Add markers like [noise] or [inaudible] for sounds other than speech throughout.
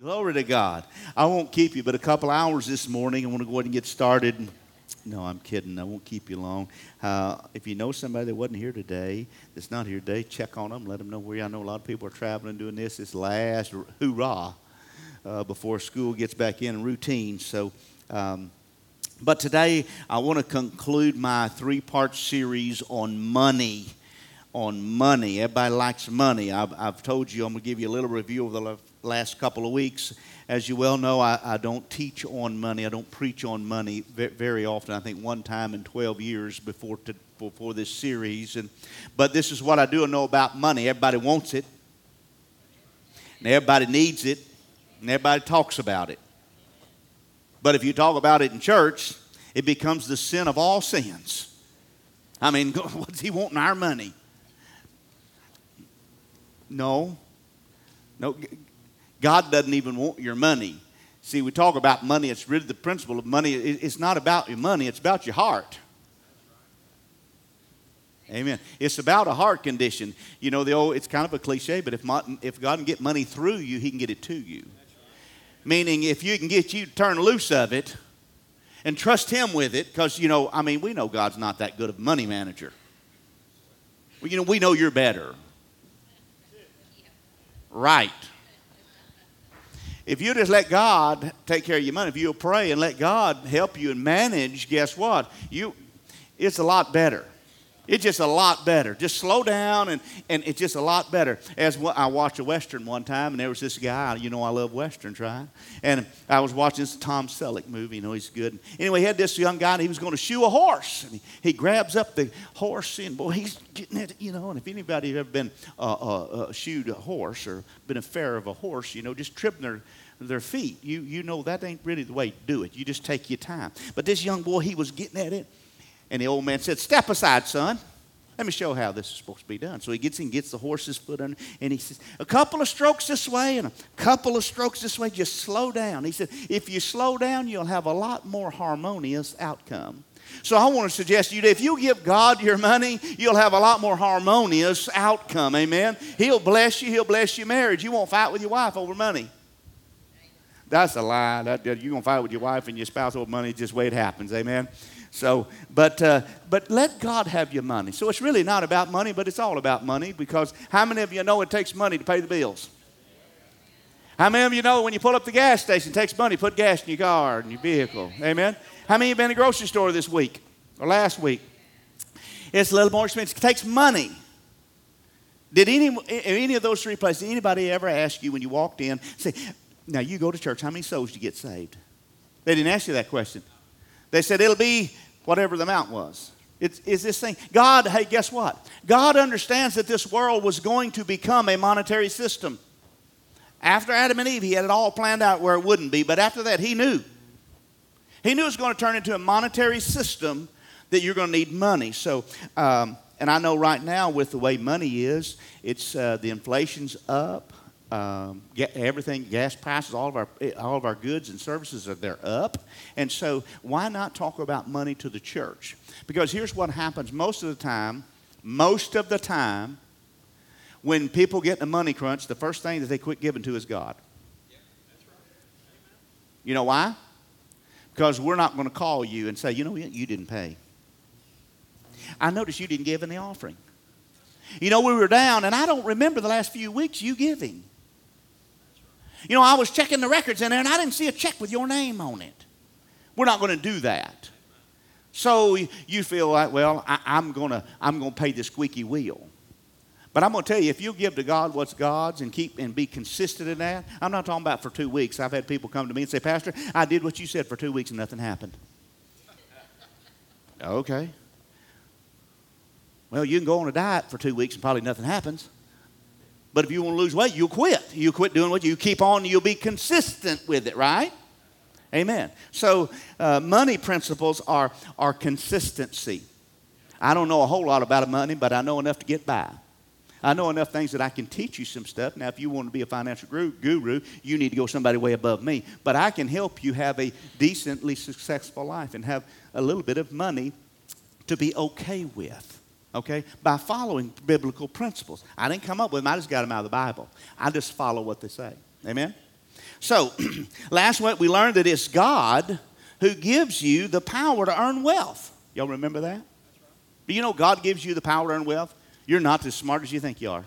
Glory to God. I won't keep you but a couple hours this morning. I want to go ahead and get started. No, I'm kidding. I won't keep you long. Uh, if you know somebody that wasn't here today, that's not here today, check on them. Let them know where you. I know a lot of people are traveling doing this. This last hoorah uh, before school gets back in routine. So, um, but today I want to conclude my three-part series on money on money. Everybody likes money. I've, I've told you I'm going to give you a little review of the last couple of weeks. As you well know, I, I don't teach on money. I don't preach on money very often. I think one time in 12 years before, to, before this series. And, but this is what I do know about money. Everybody wants it, and everybody needs it, and everybody talks about it. But if you talk about it in church, it becomes the sin of all sins. I mean, [laughs] what's he wanting our money? No. No. God doesn't even want your money. See, we talk about money. It's really the principle of money. It's not about your money, it's about your heart. Amen. It's about a heart condition. You know, the old, it's kind of a cliche, but if, if God can get money through you, He can get it to you. Meaning, if you can get you to turn loose of it and trust Him with it, because, you know, I mean, we know God's not that good of a money manager. Well, you know, we know you're better right. If you just let God take care of your money, if you'll pray and let God help you and manage, guess what? You, it's a lot better. It's just a lot better. Just slow down, and, and it's just a lot better. As I watched a Western one time, and there was this guy, you know, I love Westerns, right? And I was watching this Tom Selleck movie, you know, he's good. Anyway, he had this young guy, and he was going to shoe a horse. And he, he grabs up the horse, and boy, he's getting it, you know. And if anybody has ever been uh, uh, uh, shoed a horse or been a fair of a horse, you know, just tripping their their feet. You, you know that ain't really the way to do it. You just take your time. But this young boy, he was getting at it. And the old man said, Step aside, son. Let me show how this is supposed to be done. So he gets in, gets the horse's foot under, and he says, A couple of strokes this way and a couple of strokes this way, just slow down. He said, If you slow down, you'll have a lot more harmonious outcome. So I want to suggest to you that if you give God your money, you'll have a lot more harmonious outcome. Amen. He'll bless you. He'll bless your marriage. You won't fight with your wife over money. That's a lie. You're going to fight with your wife and your spouse over money. Just the way it happens. Amen. So, but, uh, but let God have your money. So it's really not about money, but it's all about money because how many of you know it takes money to pay the bills? How many of you know when you pull up the gas station, it takes money to put gas in your car and your vehicle? Amen? How many of you been to the grocery store this week or last week? It's a little more expensive. It takes money. Did any, any of those three places, anybody ever ask you when you walked in, say, now you go to church, how many souls did you get saved? They didn't ask you that question. They said it'll be whatever the amount was. It's, is this thing. God, hey, guess what? God understands that this world was going to become a monetary system. After Adam and Eve, he had it all planned out where it wouldn't be, but after that, he knew. He knew it was going to turn into a monetary system that you're going to need money. So, um, and I know right now with the way money is, it's uh, the inflation's up um, everything, gas prices, all of our all of our goods and services are they're up, and so why not talk about money to the church? Because here's what happens most of the time. Most of the time, when people get in a money crunch, the first thing that they quit giving to is God. You know why? Because we're not going to call you and say, you know, you didn't pay. I noticed you didn't give in the offering. You know, we were down, and I don't remember the last few weeks you giving. You know, I was checking the records in there and I didn't see a check with your name on it. We're not going to do that. So you feel like, well, I, am going to I'm going to pay the squeaky wheel. But I'm going to tell you, if you give to God what's God's and keep and be consistent in that, I'm not talking about for two weeks. I've had people come to me and say, Pastor, I did what you said for two weeks and nothing happened. [laughs] okay. Well, you can go on a diet for two weeks and probably nothing happens. But if you want to lose weight, you'll quit. You quit doing what you keep on, you'll be consistent with it, right? Amen. So, uh, money principles are, are consistency. I don't know a whole lot about money, but I know enough to get by. I know enough things that I can teach you some stuff. Now, if you want to be a financial guru, you need to go somebody way above me. But I can help you have a decently successful life and have a little bit of money to be okay with okay, by following biblical principles. I didn't come up with them, I just got them out of the Bible. I just follow what they say. Amen? So, [clears throat] last week we learned that it's God who gives you the power to earn wealth. Y'all remember that? Do you know God gives you the power to earn wealth? You're not as smart as you think you are.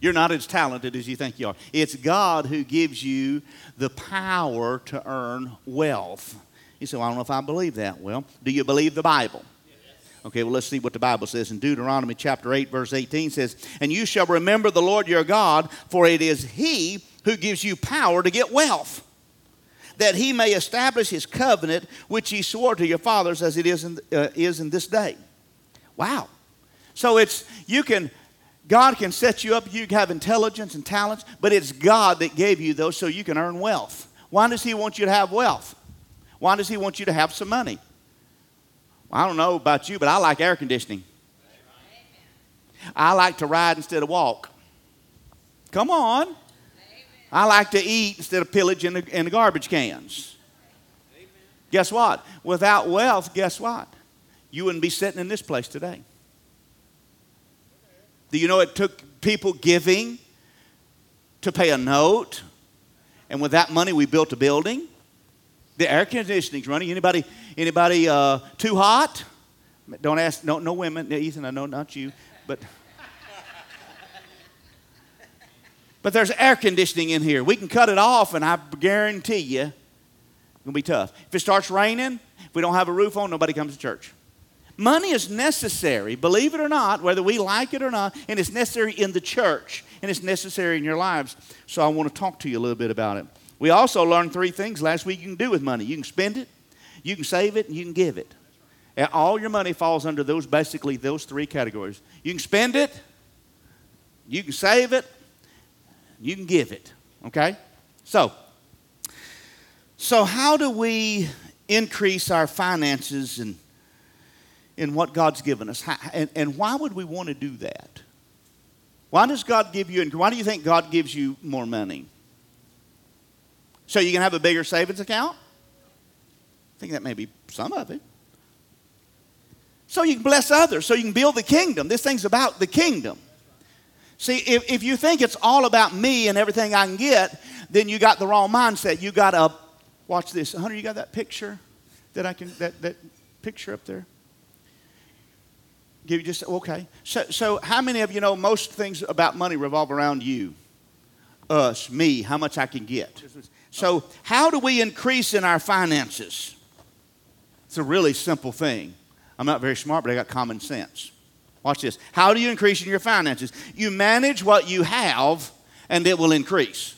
You're not as talented as you think you are. It's God who gives you the power to earn wealth. You say, well, I don't know if I believe that. Well, do you believe the Bible? Okay, well, let's see what the Bible says in Deuteronomy chapter 8, verse 18 says, And you shall remember the Lord your God, for it is He who gives you power to get wealth, that He may establish His covenant, which He swore to your fathers as it is in, uh, is in this day. Wow. So it's, you can, God can set you up, you have intelligence and talents, but it's God that gave you those so you can earn wealth. Why does He want you to have wealth? Why does He want you to have some money? I don't know about you, but I like air conditioning. I like to ride instead of walk. Come on. I like to eat instead of pillage in the, in the garbage cans. Guess what? Without wealth, guess what? You wouldn't be sitting in this place today. Do you know it took people giving to pay a note? And with that money, we built a building. The air conditioning's running. Anybody, anybody uh, too hot? Don't ask, no, no women. Ethan, I know not you, but. But there's air conditioning in here. We can cut it off, and I guarantee you, to be tough. If it starts raining, if we don't have a roof on, nobody comes to church. Money is necessary, believe it or not, whether we like it or not, and it's necessary in the church, and it's necessary in your lives. So I want to talk to you a little bit about it. We also learned three things last week you can do with money you can spend it, you can save it, and you can give it. And all your money falls under those basically those three categories. You can spend it, you can save it, you can give it. Okay? So, so how do we increase our finances and in what God's given us? How, and, and why would we want to do that? Why does God give you, and why do you think God gives you more money? So you can have a bigger savings account? I think that may be some of it. So you can bless others, so you can build the kingdom. This thing's about the kingdom. See, if, if you think it's all about me and everything I can get, then you got the wrong mindset. You got to watch this. Hunter, you got that picture that I can that, that picture up there? Give you just okay. So so how many of you know most things about money revolve around you? Us, me, how much I can get. So, how do we increase in our finances? It's a really simple thing. I'm not very smart, but I got common sense. Watch this. How do you increase in your finances? You manage what you have, and it will increase.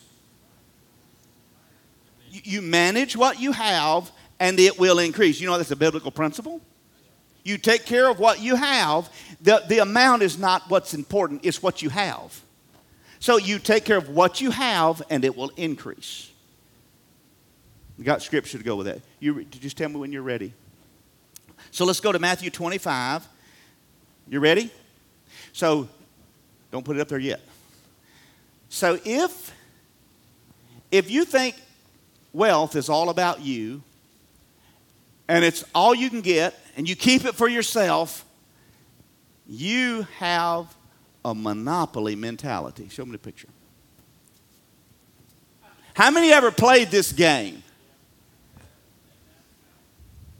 You manage what you have, and it will increase. You know that's a biblical principle? You take care of what you have. The, the amount is not what's important, it's what you have. So you take care of what you have, and it will increase. We got scripture to go with that. You just tell me when you're ready. So let's go to Matthew 25. You ready? So don't put it up there yet. So if if you think wealth is all about you and it's all you can get and you keep it for yourself, you have a monopoly mentality. Show me the picture. How many ever played this game?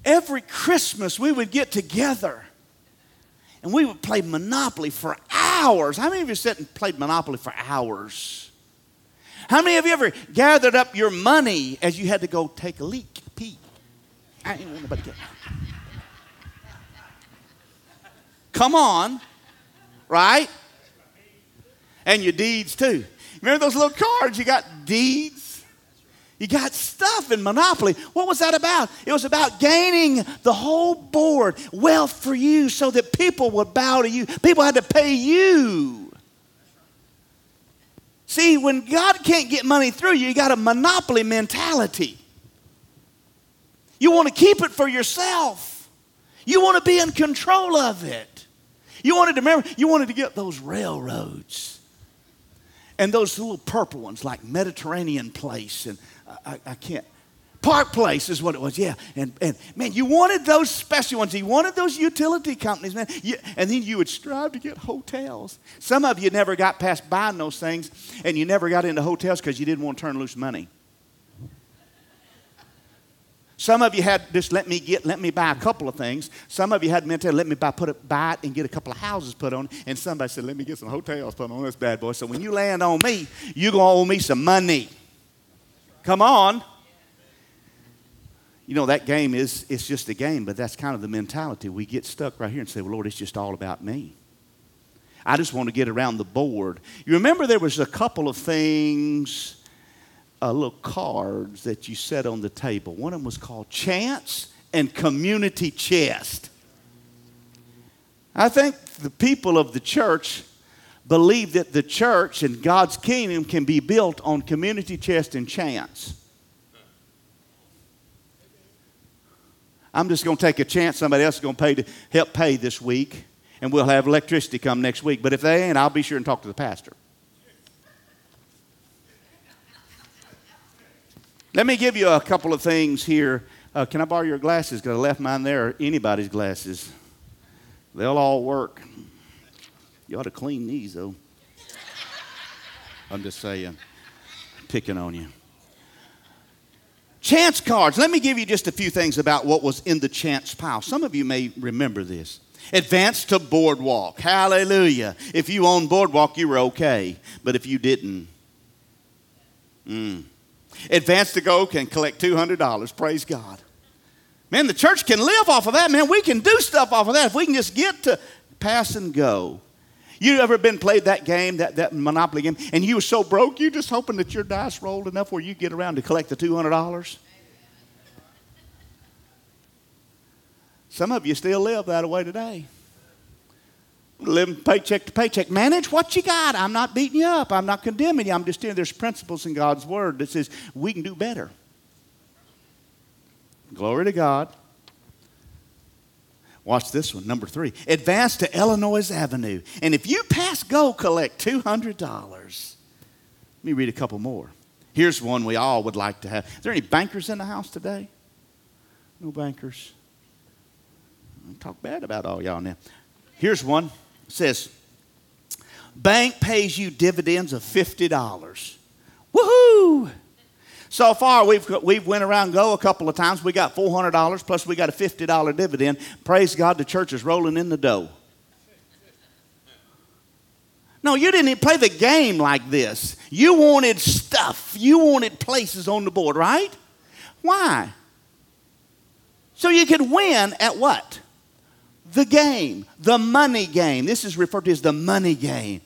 Every Christmas we would get together and we would play Monopoly for hours. How many of you sat and played Monopoly for hours? How many of you ever gathered up your money as you had to go take a leak, pee? I ain't nobody get Come on, right? And your deeds too. Remember those little cards? You got deeds you got stuff in Monopoly. What was that about? It was about gaining the whole board, wealth for you, so that people would bow to you. People had to pay you. See, when God can't get money through you, you got a monopoly mentality. You want to keep it for yourself. You want to be in control of it. You wanted to remember, you wanted to get those railroads and those little purple ones like Mediterranean Place and I, I can't. Park Place is what it was, yeah. And, and man, you wanted those special ones. You wanted those utility companies, man. You, and then you would strive to get hotels. Some of you never got past buying those things, and you never got into hotels because you didn't want to turn loose money. Some of you had just let me get, let me buy a couple of things. Some of you had mentality, let me buy, put it, buy it and get a couple of houses put on. And somebody said, let me get some hotels put on this bad boy. So when you land on me, you're gonna owe me some money. Come on. You know that game is it's just a game, but that's kind of the mentality. We get stuck right here and say, well, Lord, it's just all about me. I just want to get around the board. You remember there was a couple of things uh, little cards that you set on the table. One of them was called Chance and Community Chest. I think the people of the church believe that the church and God's kingdom can be built on community chest and chance. I'm just going to take a chance somebody else is going to pay to help pay this week, and we'll have electricity come next week. But if they ain't, I'll be sure and talk to the pastor. Let me give you a couple of things here. Uh, can I borrow your glasses? Because I left mine there, anybody's glasses. They'll all work. You ought to clean these, though. I'm just saying, picking on you. Chance cards. Let me give you just a few things about what was in the chance pile. Some of you may remember this. Advance to Boardwalk. Hallelujah. If you own Boardwalk, you were okay. But if you didn't, mm, Advance to Go can collect $200. Praise God. Man, the church can live off of that, man. We can do stuff off of that if we can just get to pass and go. You ever been played that game, that, that Monopoly game, and you were so broke, you just hoping that your dice rolled enough where you get around to collect the $200? Some of you still live that way today living paycheck to paycheck. Manage what you got. I'm not beating you up. I'm not condemning you. I'm just saying there's principles in God's word that says we can do better. Glory to God. Watch this one, number three. Advance to Illinois Avenue. And if you pass go, collect $200. Let me read a couple more. Here's one we all would like to have. Is there any bankers in the house today? No bankers. Talk bad about all y'all now. Here's one It says, bank pays you dividends of $50. Woohoo! So far, we've, we've went around go a couple of times. We got $400 plus we got a $50 dividend. Praise God, the church is rolling in the dough. No, you didn't even play the game like this. You wanted stuff. You wanted places on the board, right? Why? So you could win at what? the game, the money game. This is referred to as the money game.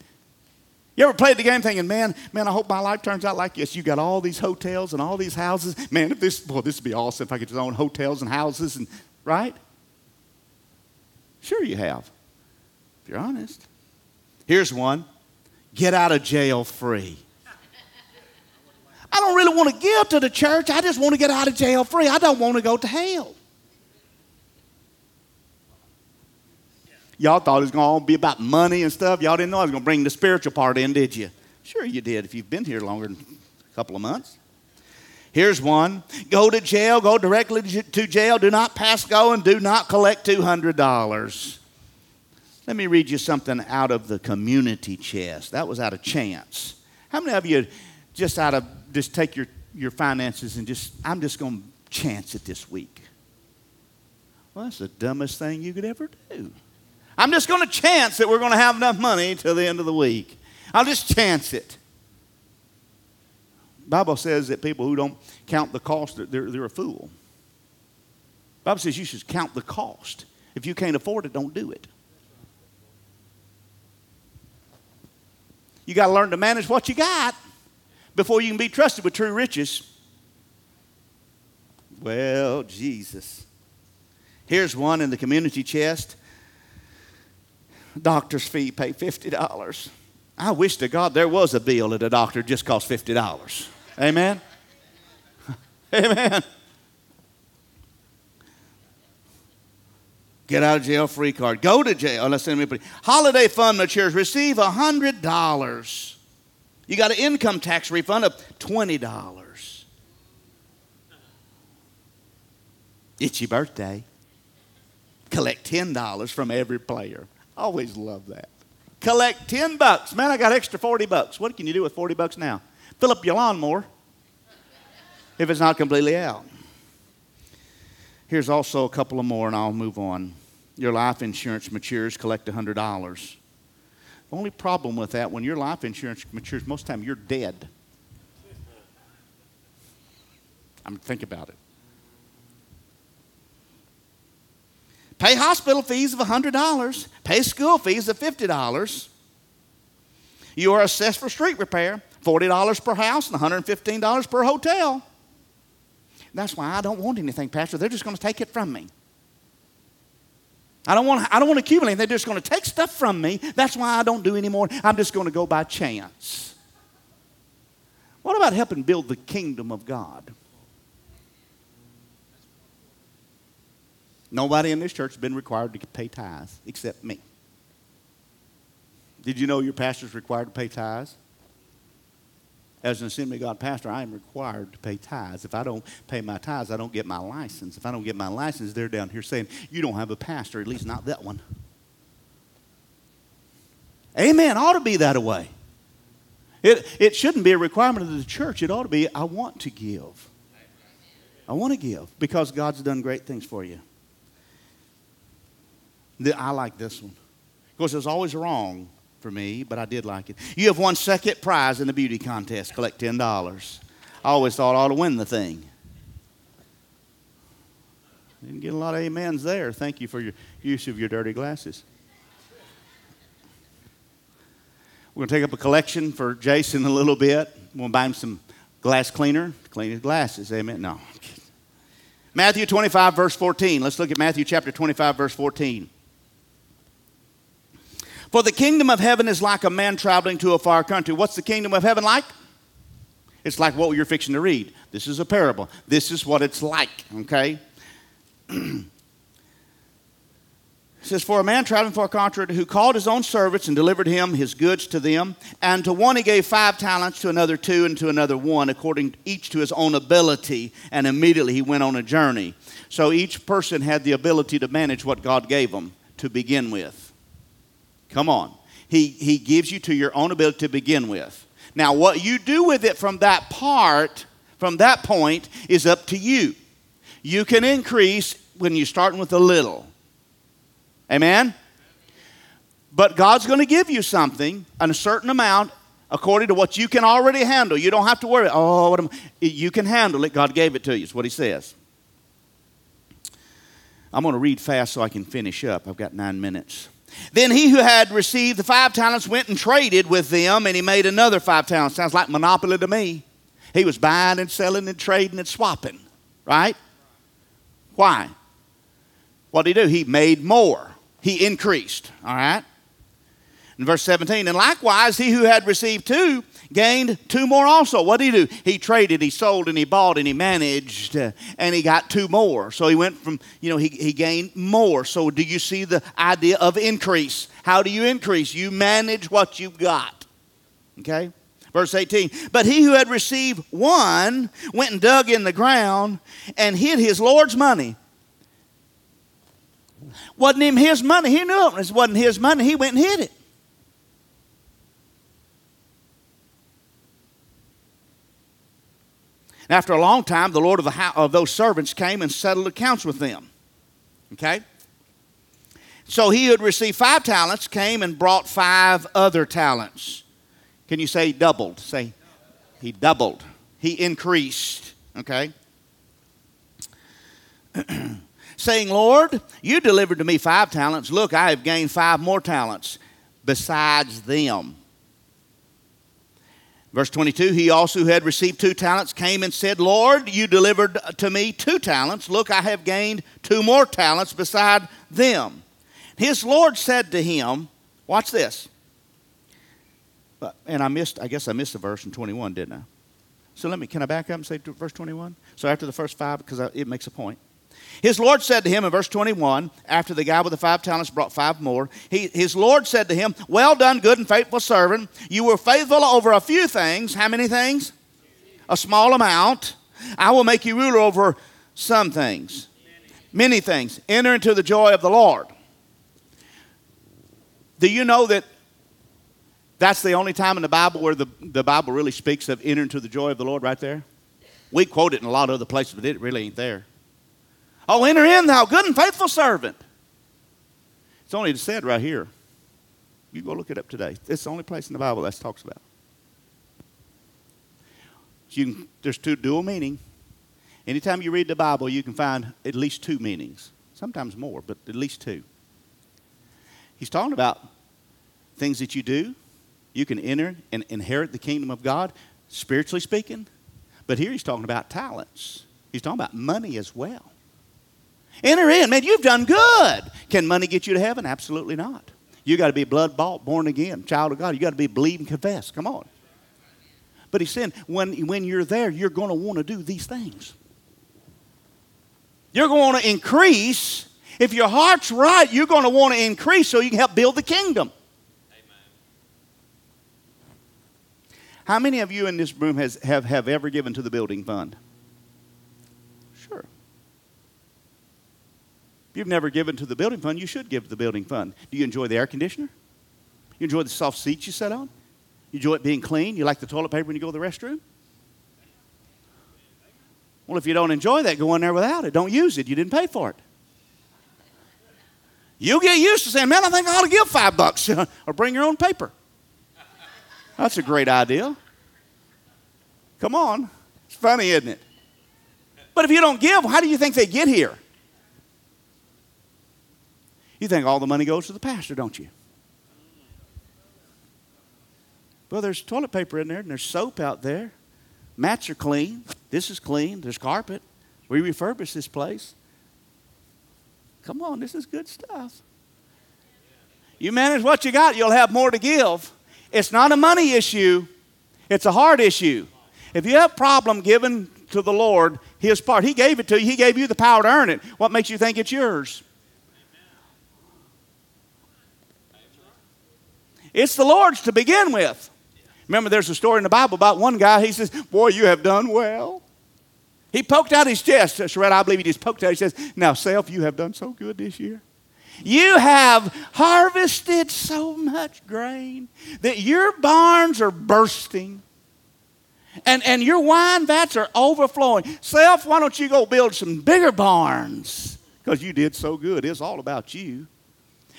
You ever played the game thinking, man, man, I hope my life turns out like this. You got all these hotels and all these houses. Man, if this, boy, this would be awesome if I could just own hotels and houses and, right? Sure you have, if you're honest. Here's one get out of jail free. I don't really want to give to the church. I just want to get out of jail free. I don't want to go to hell. Y'all thought it was going to all be about money and stuff. Y'all didn't know I was going to bring the spiritual part in, did you? Sure, you did if you've been here longer than a couple of months. Here's one go to jail, go directly to jail, do not pass go, and do not collect $200. Let me read you something out of the community chest. That was out of chance. How many of you just out of just take your, your finances and just, I'm just going to chance it this week? Well, that's the dumbest thing you could ever do. I'm just going to chance that we're going to have enough money till the end of the week. I'll just chance it. Bible says that people who don't count the cost, they're, they're a fool. Bible says you should count the cost. If you can't afford it, don't do it. You got to learn to manage what you got before you can be trusted with true riches. Well, Jesus. Here's one in the community chest doctor's fee, pay $50. I wish to God there was a bill at a doctor just cost $50. Amen? [laughs] Amen. Get out of jail free card. Go to jail. Let's send me Holiday fund matures. Receive $100. You got an income tax refund of $20. It's your birthday. Collect $10 from every player. I always love that. Collect 10 bucks. Man, I got extra 40 bucks. What can you do with 40 bucks now? Fill up your lawnmower if it's not completely out. Here's also a couple of more, and I'll move on. Your life insurance matures, collect $100. The only problem with that, when your life insurance matures, most of the time you're dead. I'm think about it. Pay hospital fees of $100. Pay school fees of $50. You are assessed for street repair, $40 per house and $115 per hotel. That's why I don't want anything, Pastor. They're just going to take it from me. I don't want, I don't want to accumulate. Anything. They're just going to take stuff from me. That's why I don't do anymore. I'm just going to go by chance. What about helping build the kingdom of God? Nobody in this church has been required to pay tithes except me. Did you know your pastor is required to pay tithes? As an Assembly of God pastor, I am required to pay tithes. If I don't pay my tithes, I don't get my license. If I don't get my license, they're down here saying, You don't have a pastor, at least not that one. Amen. Ought to be that way. It, it shouldn't be a requirement of the church. It ought to be, I want to give. I want to give because God's done great things for you. I like this one. Of course, it's always wrong for me, but I did like it. You have won second prize in the beauty contest. Collect $10. I always thought I ought to win the thing. Didn't get a lot of amens there. Thank you for your use of your dirty glasses. We're going to take up a collection for Jason a little bit. We'll buy him some glass cleaner to clean his glasses. Amen. No. Matthew 25, verse 14. Let's look at Matthew chapter 25, verse 14. For the kingdom of heaven is like a man traveling to a far country. What's the kingdom of heaven like? It's like what you're fixing to read. This is a parable. This is what it's like, okay? [clears throat] it says, For a man traveling for a country who called his own servants and delivered him his goods to them, and to one he gave five talents, to another two, and to another one, according each to his own ability, and immediately he went on a journey. So each person had the ability to manage what God gave them to begin with. Come on. He, he gives you to your own ability to begin with. Now, what you do with it from that part, from that point, is up to you. You can increase when you're starting with a little. Amen? But God's going to give you something, a certain amount, according to what you can already handle. You don't have to worry, oh, what am, you can handle it. God gave it to you, is what He says. I'm going to read fast so I can finish up. I've got nine minutes. Then he who had received the five talents went and traded with them, and he made another five talents. Sounds like monopoly to me. He was buying and selling and trading and swapping, right? Why? What did he do? He made more. He increased, all right? In verse 17, and likewise he who had received two gained two more also. What did he do? He traded, he sold, and he bought, and he managed, uh, and he got two more. So he went from, you know, he, he gained more. So do you see the idea of increase? How do you increase? You manage what you've got. Okay? Verse 18, but he who had received one went and dug in the ground and hid his Lord's money. Wasn't him his money. He knew it wasn't his money. He went and hid it. After a long time, the Lord of, the house, of those servants came and settled accounts with them. Okay? So he who had received five talents came and brought five other talents. Can you say doubled? Say, he doubled. He increased. Okay? [clears throat] Saying, Lord, you delivered to me five talents. Look, I have gained five more talents besides them. Verse 22 He also, had received two talents, came and said, Lord, you delivered to me two talents. Look, I have gained two more talents beside them. His Lord said to him, Watch this. And I missed, I guess I missed the verse in 21, didn't I? So let me, can I back up and say verse 21? So after the first five, because it makes a point. His Lord said to him in verse 21, after the guy with the five talents brought five more, he, his Lord said to him, Well done, good and faithful servant. You were faithful over a few things. How many things? A small amount. I will make you ruler over some things. Many things. Enter into the joy of the Lord. Do you know that that's the only time in the Bible where the, the Bible really speaks of enter into the joy of the Lord right there? We quote it in a lot of other places, but it really ain't there. Oh, enter in, thou good and faithful servant. It's only said right here. You go look it up today. It's the only place in the Bible that talks about. Can, there's two dual meaning. Anytime you read the Bible, you can find at least two meanings. Sometimes more, but at least two. He's talking about things that you do. You can enter and inherit the kingdom of God, spiritually speaking. But here he's talking about talents. He's talking about money as well. Enter in. Man, you've done good. Can money get you to heaven? Absolutely not. You got to be blood bought, born again, child of God. You got to be believe and confess. Come on. But he's saying when, when you're there, you're going to want to do these things. You're going to increase. If your heart's right, you're going to want to increase so you can help build the kingdom. How many of you in this room has, have, have ever given to the building fund? Sure. If you've never given to the building fund, you should give to the building fund. Do you enjoy the air conditioner? You enjoy the soft seats you sit on? You enjoy it being clean? You like the toilet paper when you go to the restroom? Well, if you don't enjoy that, go in there without it. Don't use it. You didn't pay for it. You'll get used to saying, man, I think I ought to give five bucks [laughs] or bring your own paper. That's a great idea. Come on. It's funny, isn't it? But if you don't give, how do you think they get here? You think all the money goes to the pastor, don't you? Well, there's toilet paper in there, and there's soap out there. Mats are clean. This is clean. There's carpet. We refurbish this place. Come on, this is good stuff. You manage what you got, you'll have more to give. It's not a money issue, it's a heart issue. If you have a problem giving to the Lord His part, He gave it to you, He gave you the power to earn it. What makes you think it's yours? It's the Lord's to begin with. Remember, there's a story in the Bible about one guy. He says, Boy, you have done well. He poked out his chest. Right, I believe he just poked out. He says, Now, self, you have done so good this year. You have harvested so much grain that your barns are bursting and, and your wine vats are overflowing. Self, why don't you go build some bigger barns? Because you did so good. It's all about you.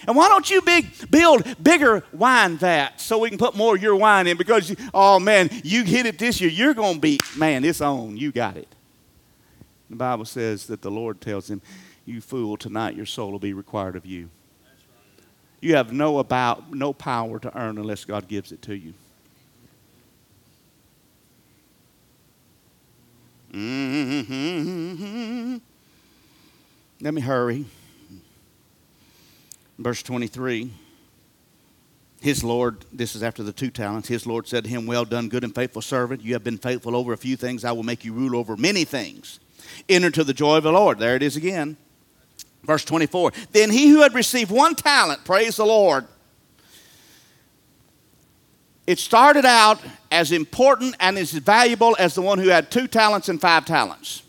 And why don't you big, build bigger wine vats so we can put more of your wine in? Because, you, oh man, you hit it this year. You're going to be, man, it's on. You got it. The Bible says that the Lord tells him, You fool, tonight your soul will be required of you. You have no, about, no power to earn unless God gives it to you. Mm-hmm. Let me hurry. Verse 23. His Lord, this is after the two talents, his Lord said to him, Well done, good and faithful servant. You have been faithful over a few things. I will make you rule over many things. Enter to the joy of the Lord. There it is again. Verse 24. Then he who had received one talent, praise the Lord. It started out as important and as valuable as the one who had two talents and five talents.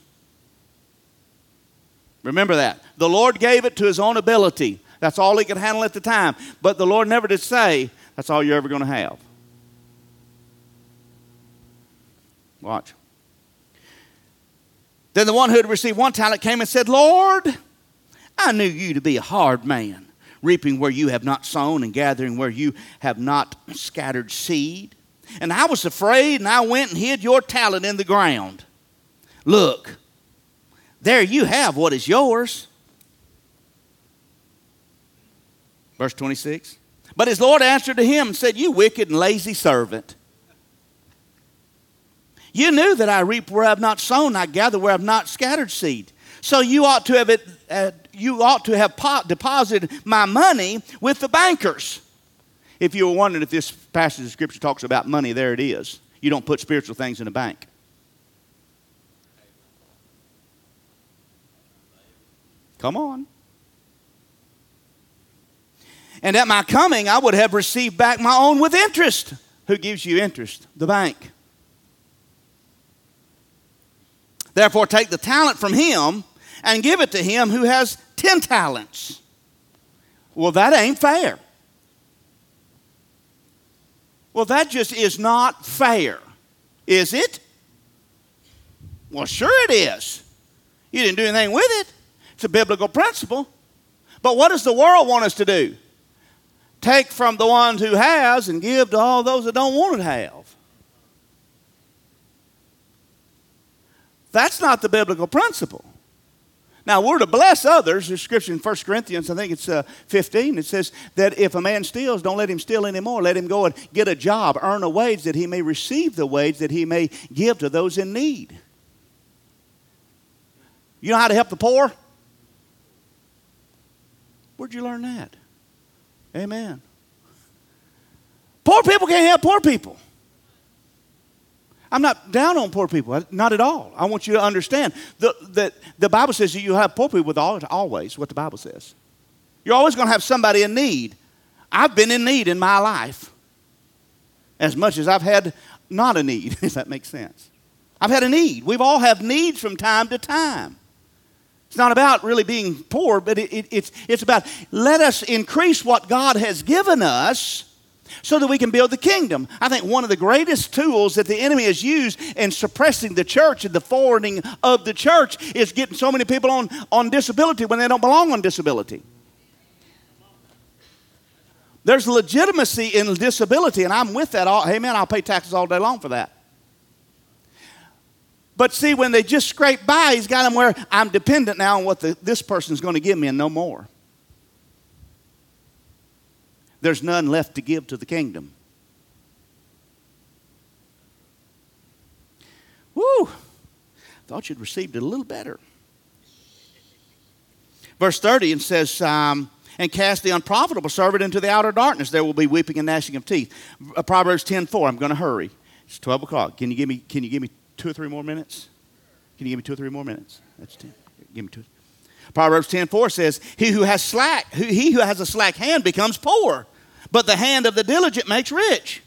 Remember that. The Lord gave it to his own ability. That's all he could handle at the time. But the Lord never did say, that's all you're ever going to have. Watch. Then the one who had received one talent came and said, Lord, I knew you to be a hard man, reaping where you have not sown and gathering where you have not scattered seed. And I was afraid, and I went and hid your talent in the ground. Look, there you have what is yours. Verse 26. But his Lord answered to him and said, You wicked and lazy servant. You knew that I reap where I have not sown, I gather where I have not scattered seed. So you ought to have, it, uh, you ought to have po- deposited my money with the bankers. If you were wondering if this passage of Scripture talks about money, there it is. You don't put spiritual things in a bank. Come on. And at my coming, I would have received back my own with interest. Who gives you interest? The bank. Therefore, take the talent from him and give it to him who has 10 talents. Well, that ain't fair. Well, that just is not fair, is it? Well, sure it is. You didn't do anything with it. It's a biblical principle. But what does the world want us to do? Take from the ones who has and give to all those that don't want to have. That's not the biblical principle. Now, we're to bless others. There's scripture in 1 Corinthians, I think it's uh, 15. It says that if a man steals, don't let him steal anymore. Let him go and get a job, earn a wage that he may receive the wage that he may give to those in need. You know how to help the poor? Where'd you learn that? Amen. Poor people can't help poor people. I'm not down on poor people, not at all. I want you to understand that the, the Bible says you have poor people with all, always, what the Bible says. You're always going to have somebody in need. I've been in need in my life as much as I've had not a need, [laughs] if that makes sense. I've had a need. We've all have needs from time to time. It's not about really being poor, but it, it, it's, it's about let us increase what God has given us so that we can build the kingdom. I think one of the greatest tools that the enemy has used in suppressing the church and the forwarding of the church is getting so many people on, on disability when they don't belong on disability. There's legitimacy in disability, and I'm with that. All, hey, man, I'll pay taxes all day long for that. But see, when they just scrape by, he's got them where I'm dependent now on what the, this person's going to give me and no more there's none left to give to the kingdom. Woo! Thought you'd received it a little better. Verse 30 and says, um, and cast the unprofitable servant into the outer darkness. There will be weeping and gnashing of teeth. Uh, Proverbs 10 4. I'm going to hurry. It's 12 o'clock. Can you, give me, can you give me two or three more minutes? Can you give me two or three more minutes? That's 10. Give me two. Proverbs 10 4 says, He who has slack, he who has a slack hand becomes poor, but the hand of the diligent makes rich.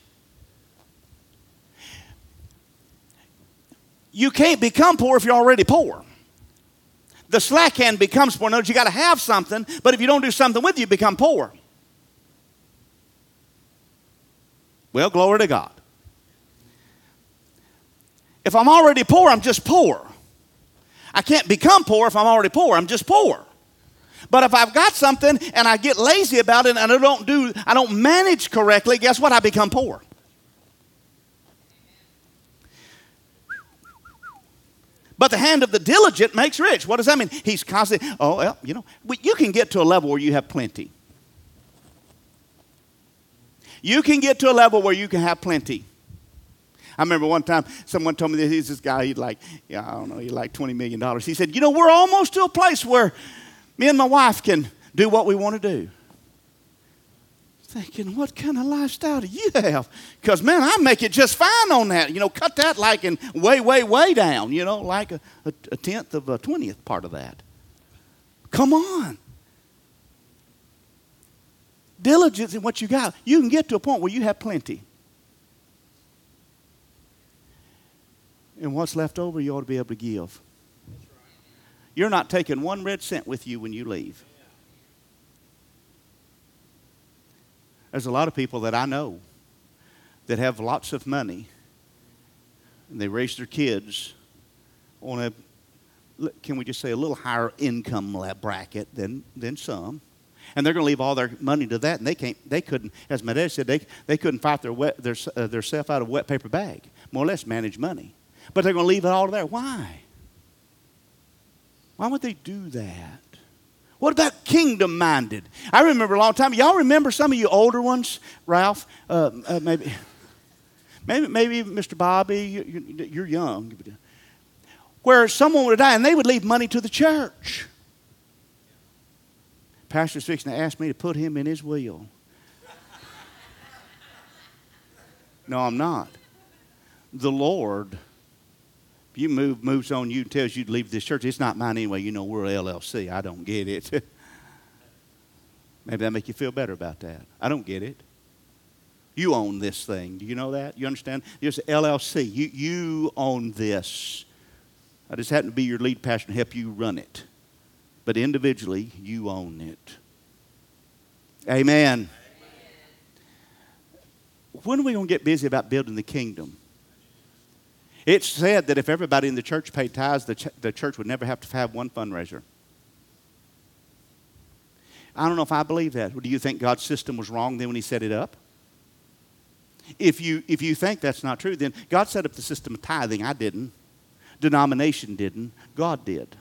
You can't become poor if you're already poor. The slack hand becomes poor. Notice you got to have something, but if you don't do something with it, you become poor. Well, glory to God. If I'm already poor, I'm just poor. I can't become poor if I'm already poor. I'm just poor. But if I've got something and I get lazy about it and I don't do, I don't manage correctly, guess what? I become poor. But the hand of the diligent makes rich. What does that mean? He's constantly, oh, well, you know, you can get to a level where you have plenty. You can get to a level where you can have plenty. I remember one time someone told me that he's this guy, he'd like, yeah, I don't know, he'd like $20 million. He said, you know, we're almost to a place where me and my wife can do what we want to do. Thinking, what kind of lifestyle do you have? Because, man, I make it just fine on that. You know, cut that like in way, way, way down, you know, like a, a, a tenth of a twentieth part of that. Come on. Diligence in what you got. You can get to a point where you have plenty. And what's left over, you ought to be able to give. You're not taking one red cent with you when you leave. There's a lot of people that I know that have lots of money and they raise their kids on a can we just say a little higher income bracket than, than some and they're going to leave all their money to that and they can't they couldn't as my dad said they, they couldn't fight their wet, their, uh, their self out of a wet paper bag more or less manage money but they're going to leave it all there why why would they do that? What about kingdom minded? I remember a long time. Y'all remember some of you older ones, Ralph? Uh, uh, maybe, maybe, maybe Mr. Bobby. You're young. Where someone would die and they would leave money to the church. Pastor's fixing to ask me to put him in his will. No, I'm not. The Lord you move moves on you and tells you to leave this church, it's not mine anyway. You know we're LLC. I don't get it. [laughs] Maybe that make you feel better about that. I don't get it. You own this thing. Do you know that? You understand? It's LLC. You, you own this. I just happen to be your lead pastor and help you run it. but individually, you own it. Amen. When are we going to get busy about building the kingdom? It's said that if everybody in the church paid tithes, the, ch- the church would never have to have one fundraiser. I don't know if I believe that. Do you think God's system was wrong then when He set it up? If you, if you think that's not true, then God set up the system of tithing. I didn't. Denomination didn't. God did.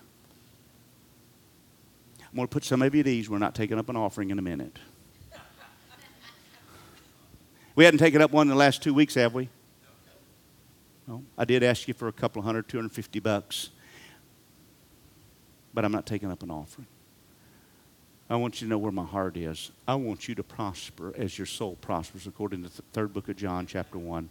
I'm going to put some of you at ease. We're not taking up an offering in a minute. [laughs] We hadn't taken up one in the last two weeks, have we? I did ask you for a couple hundred, 250 bucks. But I'm not taking up an offering. I want you to know where my heart is. I want you to prosper as your soul prospers, according to the third book of John, chapter 1.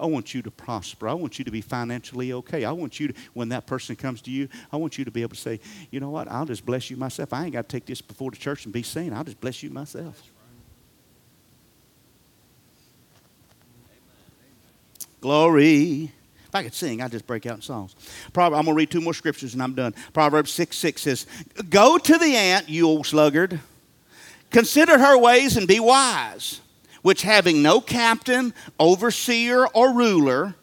I want you to prosper. I want you to be financially okay. I want you to, when that person comes to you, I want you to be able to say, you know what, I'll just bless you myself. I ain't got to take this before the church and be seen. I'll just bless you myself. Glory. If I could sing, I'd just break out in songs. Proverbs, I'm going to read two more scriptures and I'm done. Proverbs 6 6 says, Go to the ant, you old sluggard. Consider her ways and be wise, which having no captain, overseer, or ruler,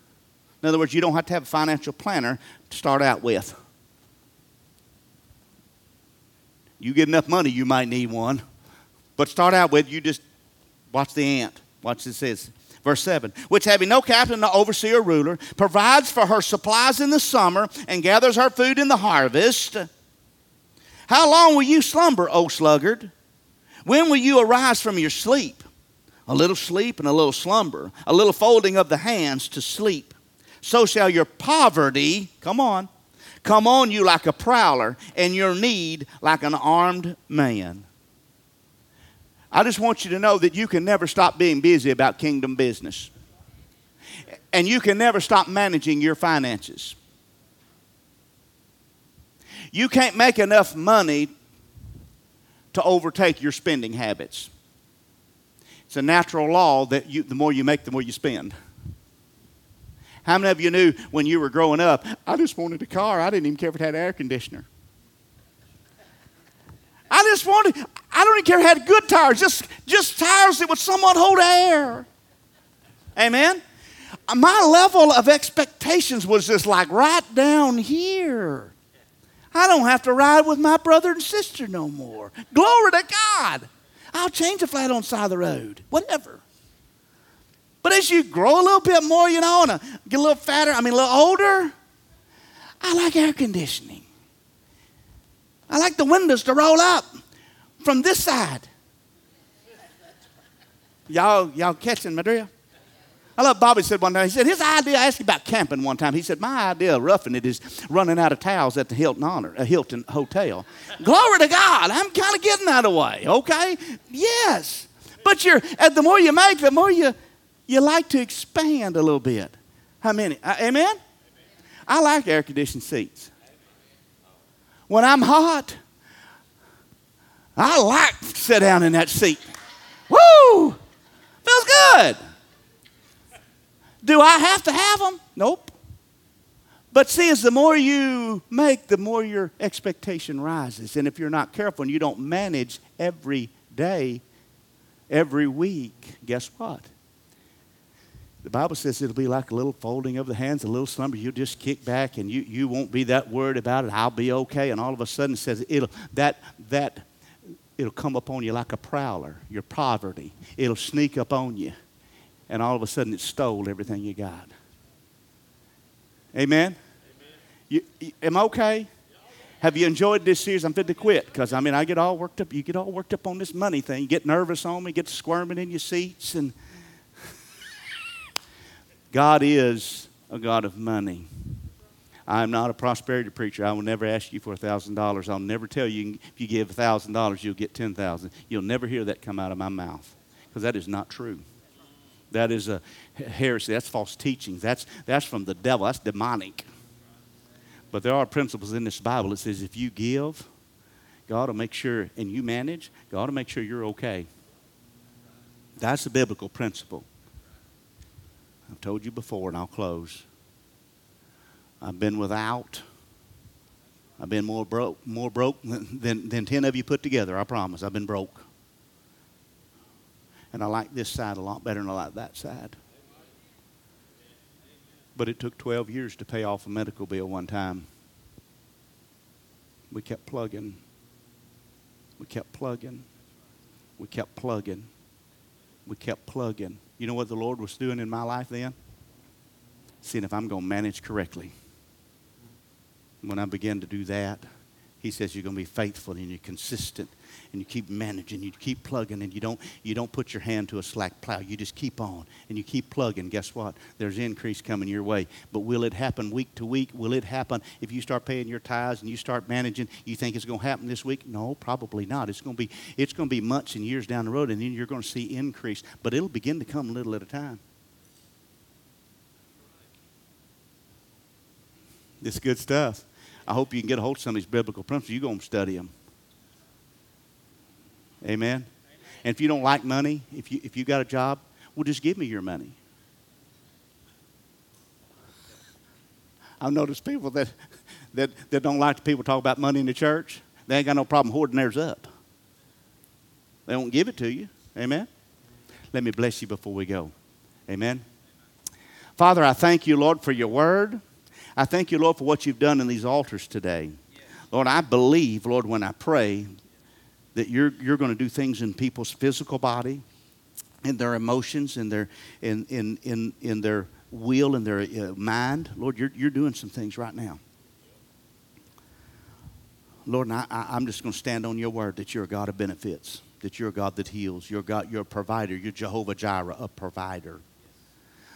in other words, you don't have to have a financial planner to start out with. You get enough money, you might need one. But start out with, you just watch the ant. Watch this says. Verse 7 Which having no captain, no overseer, or ruler, provides for her supplies in the summer and gathers her food in the harvest. How long will you slumber, O sluggard? When will you arise from your sleep? A little sleep and a little slumber, a little folding of the hands to sleep. So shall your poverty, come on, come on you like a prowler, and your need like an armed man. I just want you to know that you can never stop being busy about kingdom business. And you can never stop managing your finances. You can't make enough money to overtake your spending habits. It's a natural law that you, the more you make, the more you spend. How many of you knew when you were growing up, I just wanted a car, I didn't even care if it had air conditioner? I just wanted, I don't even care if it had good tires, just, just tires that would somewhat hold air. Amen? My level of expectations was just like right down here. I don't have to ride with my brother and sister no more. Glory to God. I'll change a flat on the side of the road, whatever. But as you grow a little bit more, you know, and get a little fatter, I mean, a little older, I like air conditioning. I like the windows to roll up from this side. Y'all, y'all catching my drill? I love Bobby said one time, he said, his idea, I asked him about camping one time. He said, my idea of roughing it is running out of towels at the Hilton Honor, a Hilton Hotel. [laughs] Glory to God, I'm kind of getting that away, okay? Yes. But you're, the more you make, the more you, you like to expand a little bit. How many? Uh, amen? I like air conditioned seats. When I'm hot, I like to sit down in that seat. Woo! Feels good. Do I have to have them? Nope. But see, as the more you make, the more your expectation rises. And if you're not careful and you don't manage every day, every week, guess what? The Bible says it'll be like a little folding of the hands, a little slumber. You'll just kick back and you, you won't be that worried about it. I'll be okay. And all of a sudden it says it'll that that it'll come upon you like a prowler, your poverty. It'll sneak up on you. And all of a sudden it stole everything you got. Amen? Amen. You, you, am I okay? Have you enjoyed this series? I'm fit to quit because I mean I get all worked up. You get all worked up on this money thing. You get nervous on me, get squirming in your seats, and God is a God of money. I'm not a prosperity preacher. I will never ask you for $1,000. I'll never tell you if you give $1,000, you'll get 10000 You'll never hear that come out of my mouth because that is not true. That is a heresy. That's false teaching. That's, that's from the devil. That's demonic. But there are principles in this Bible It says if you give, God will make sure, and you manage, God will make sure you're okay. That's a biblical principle. I've told you before, and I'll close. I've been without. I've been more broke, more broke [laughs] than, than 10 of you put together, I promise. I've been broke. And I like this side a lot better than I like that side. But it took 12 years to pay off a medical bill one time. We kept plugging. We kept plugging. We kept plugging. We kept plugging. You know what the Lord was doing in my life then? Seeing if I'm going to manage correctly. When I began to do that, He says you're going to be faithful and you're consistent and you keep managing, you keep plugging, and you don't, you don't put your hand to a slack plow. You just keep on and you keep plugging. Guess what? There's increase coming your way. But will it happen week to week? Will it happen if you start paying your tithes and you start managing? You think it's going to happen this week? No, probably not. It's going to be, it's going to be months and years down the road, and then you're going to see increase. But it'll begin to come little at a time. It's good stuff. I hope you can get a hold of some of these biblical principles. You're going to study them. Amen? And if you don't like money, if you, if you got a job, well, just give me your money. I've noticed people that, that, that don't like people talk about money in the church, they ain't got no problem hoarding theirs up. They don't give it to you. Amen? Let me bless you before we go. Amen? Father, I thank you, Lord, for your word. I thank you, Lord, for what you've done in these altars today. Lord, I believe, Lord, when I pray, that you're, you're going to do things in people's physical body, in their emotions, in their, in, in, in, in their will, in their uh, mind. Lord, you're, you're doing some things right now. Lord, and I, I, am just going to stand on your word that you're a God of benefits, that you're a God that heals, you're, God, you're a provider, you're Jehovah Jireh, a provider.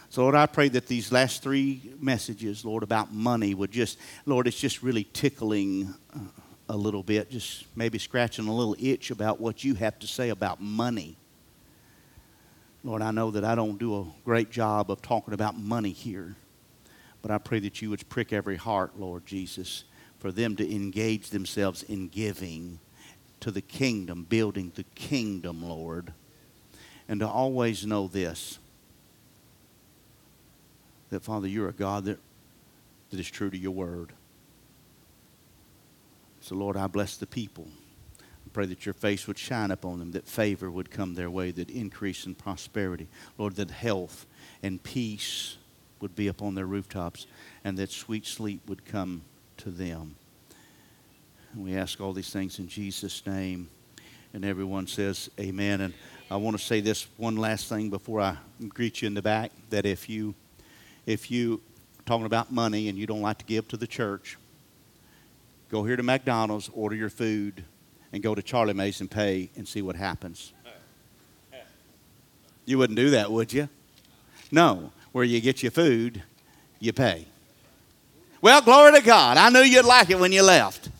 So, Lord, I pray that these last three messages, Lord, about money would just, Lord, it's just really tickling. Uh, a little bit, just maybe scratching a little itch about what you have to say about money. Lord, I know that I don't do a great job of talking about money here, but I pray that you would prick every heart, Lord Jesus, for them to engage themselves in giving to the kingdom, building the kingdom, Lord, and to always know this that, Father, you're a God that, that is true to your word. So, Lord, I bless the people. I pray that your face would shine upon them, that favor would come their way, that increase in prosperity. Lord, that health and peace would be upon their rooftops, and that sweet sleep would come to them. And we ask all these things in Jesus' name. And everyone says, Amen. And I want to say this one last thing before I greet you in the back that if you, if you, talking about money and you don't like to give to the church, Go here to McDonald's, order your food, and go to Charlie Mason pay and see what happens. You wouldn't do that, would you? No. Where you get your food, you pay. Well, glory to God. I knew you'd like it when you left.